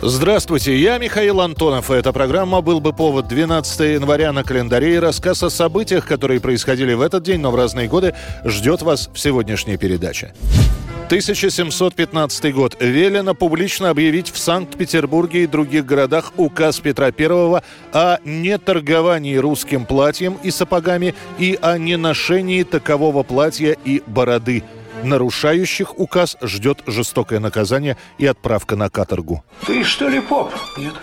Здравствуйте, я Михаил Антонов, и эта программа «Был бы повод» 12 января на календаре и рассказ о событиях, которые происходили в этот день, но в разные годы, ждет вас в сегодняшней передаче. 1715 год. Велено публично объявить в Санкт-Петербурге и других городах указ Петра I о неторговании русским платьем и сапогами и о неношении такового платья и бороды – Нарушающих указ ждет жестокое наказание и отправка на каторгу. Ты что ли поп? Нет,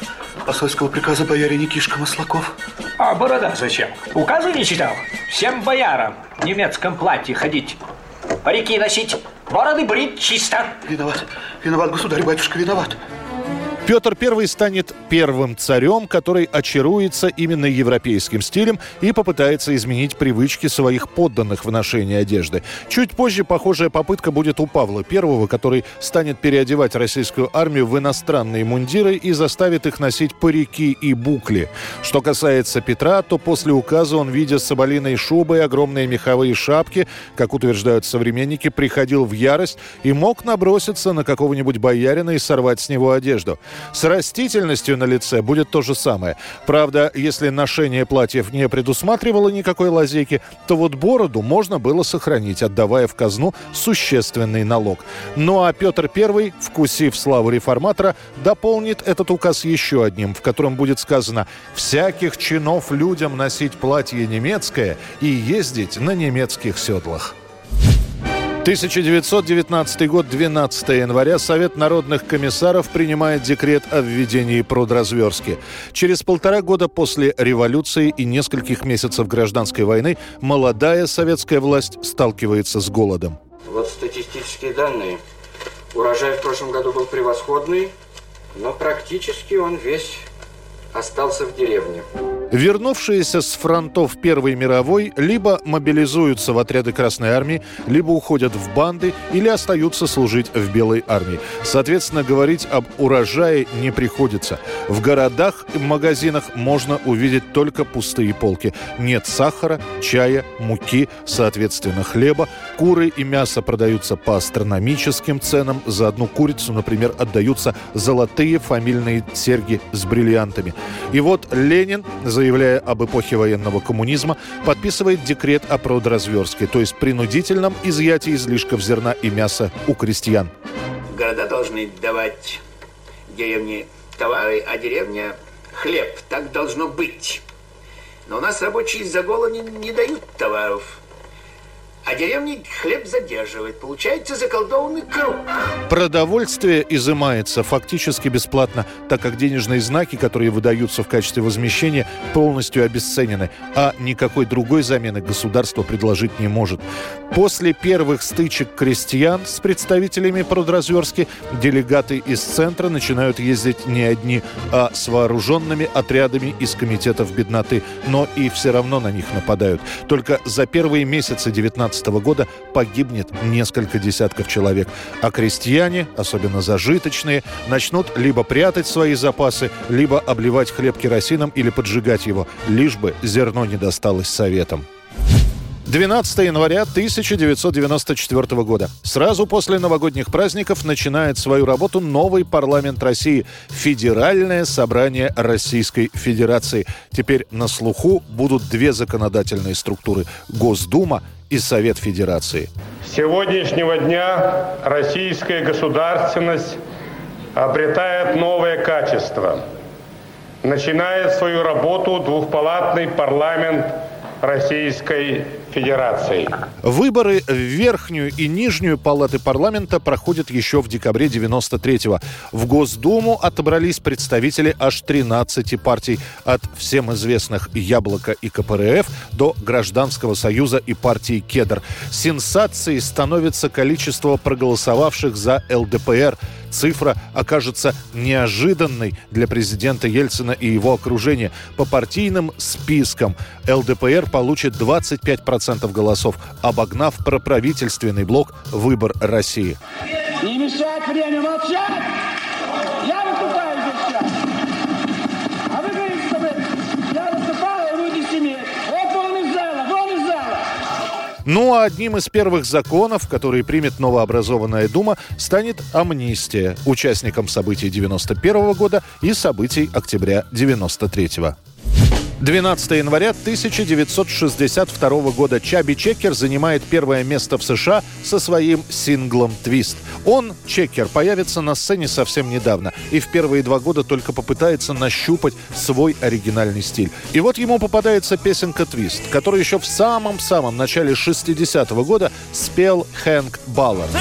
посольского приказа бояре Никишка Маслаков. А борода зачем? Указы не читал? Всем боярам в немецком платье ходить. Парики носить, бороды брить чисто. Виноват, виноват, государь-батюшка, виноват. Петр I станет первым царем, который очаруется именно европейским стилем и попытается изменить привычки своих подданных в ношении одежды. Чуть позже похожая попытка будет у Павла I, который станет переодевать российскую армию в иностранные мундиры и заставит их носить парики и букли. Что касается Петра, то после указа он, видя соболиной шубы и огромные меховые шапки, как утверждают современники, приходил в ярость и мог наброситься на какого-нибудь боярина и сорвать с него одежду. С растительностью на лице будет то же самое. Правда, если ношение платьев не предусматривало никакой лазейки, то вот бороду можно было сохранить, отдавая в казну существенный налог. Ну а Петр I, вкусив славу реформатора, дополнит этот указ еще одним, в котором будет сказано «всяких чинов людям носить платье немецкое и ездить на немецких седлах». 1919 год, 12 января, Совет народных комиссаров принимает декрет о введении продразверстки. Через полтора года после революции и нескольких месяцев гражданской войны молодая советская власть сталкивается с голодом. Вот статистические данные. Урожай в прошлом году был превосходный, но практически он весь остался в деревне. Вернувшиеся с фронтов Первой мировой либо мобилизуются в отряды Красной Армии, либо уходят в банды или остаются служить в Белой армии. Соответственно, говорить об урожае не приходится. В городах и магазинах можно увидеть только пустые полки. Нет сахара, чая, муки, соответственно, хлеба. Куры и мясо продаются по астрономическим ценам. За одну курицу, например, отдаются золотые фамильные серьги с бриллиантами. И вот Ленин заявляя об эпохе военного коммунизма, подписывает декрет о продразверстке, то есть принудительном изъятии излишков зерна и мяса у крестьян. Города должны давать деревне товары, а деревня хлеб. Так должно быть. Но у нас рабочие из-за голода не, не дают товаров а деревни хлеб задерживает. Получается заколдованный круг. Продовольствие изымается фактически бесплатно, так как денежные знаки, которые выдаются в качестве возмещения, полностью обесценены, а никакой другой замены государство предложить не может. После первых стычек крестьян с представителями продразверстки делегаты из центра начинают ездить не одни, а с вооруженными отрядами из комитетов бедноты, но и все равно на них нападают. Только за первые месяцы 19 2015 года погибнет несколько десятков человек. А крестьяне, особенно зажиточные, начнут либо прятать свои запасы, либо обливать хлеб керосином или поджигать его, лишь бы зерно не досталось советам. 12 января 1994 года. Сразу после новогодних праздников начинает свою работу новый парламент России – Федеральное собрание Российской Федерации. Теперь на слуху будут две законодательные структуры – Госдума и Совет Федерации. С сегодняшнего дня российская государственность обретает новое качество. Начинает свою работу двухпалатный парламент Российской Федерации. Выборы в Верхнюю и Нижнюю палаты парламента проходят еще в декабре 93-го. В Госдуму отобрались представители аж 13 партий. От всем известных «Яблоко» и КПРФ до Гражданского союза и партии «Кедр». Сенсацией становится количество проголосовавших за ЛДПР – цифра окажется неожиданной для президента Ельцина и его окружения. По партийным спискам ЛДПР получит 25% голосов, обогнав проправительственный блок «Выбор России». Не мешать время молчать! Я выступаю здесь сейчас! А вы говорите, чтобы я выступал, и люди семьи. Вот вон из зала, вон из зала! Ну а одним из первых законов, которые примет новообразованная Дума, станет амнистия участникам событий 91 года и событий октября 93 -го. 12 января 1962 года Чаби Чекер занимает первое место в США со своим синглом «Твист». Он, Чекер, появится на сцене совсем недавно и в первые два года только попытается нащупать свой оригинальный стиль. И вот ему попадается песенка «Твист», которую еще в самом-самом начале 60-го года спел Хэнк Баллард.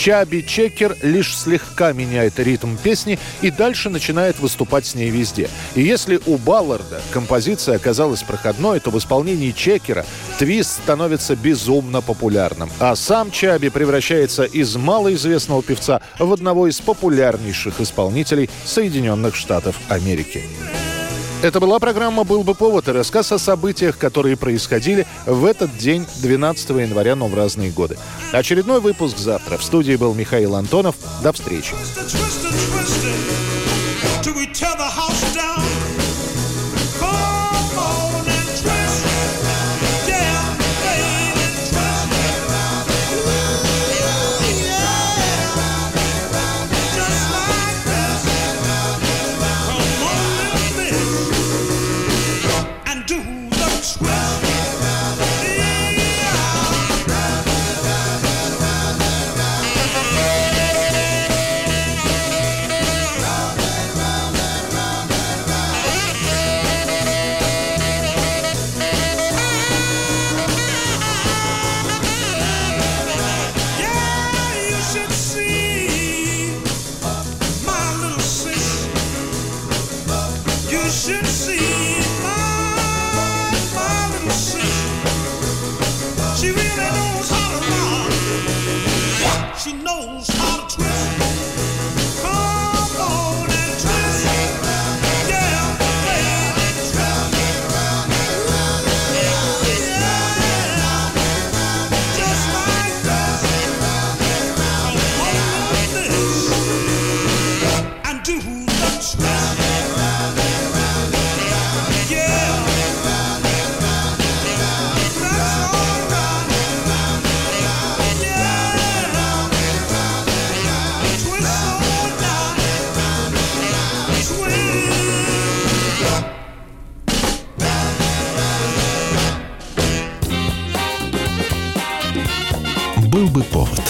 Чаби Чекер лишь слегка меняет ритм песни и дальше начинает выступать с ней везде. И если у Балларда композиция оказалась проходной, то в исполнении Чекера твист становится безумно популярным. А сам Чаби превращается из малоизвестного певца в одного из популярнейших исполнителей Соединенных Штатов Америки. Это была программа «Был бы повод» и рассказ о событиях, которые происходили в этот день, 12 января, но в разные годы. Очередной выпуск завтра. В студии был Михаил Антонов. До встречи. She Был бы повод.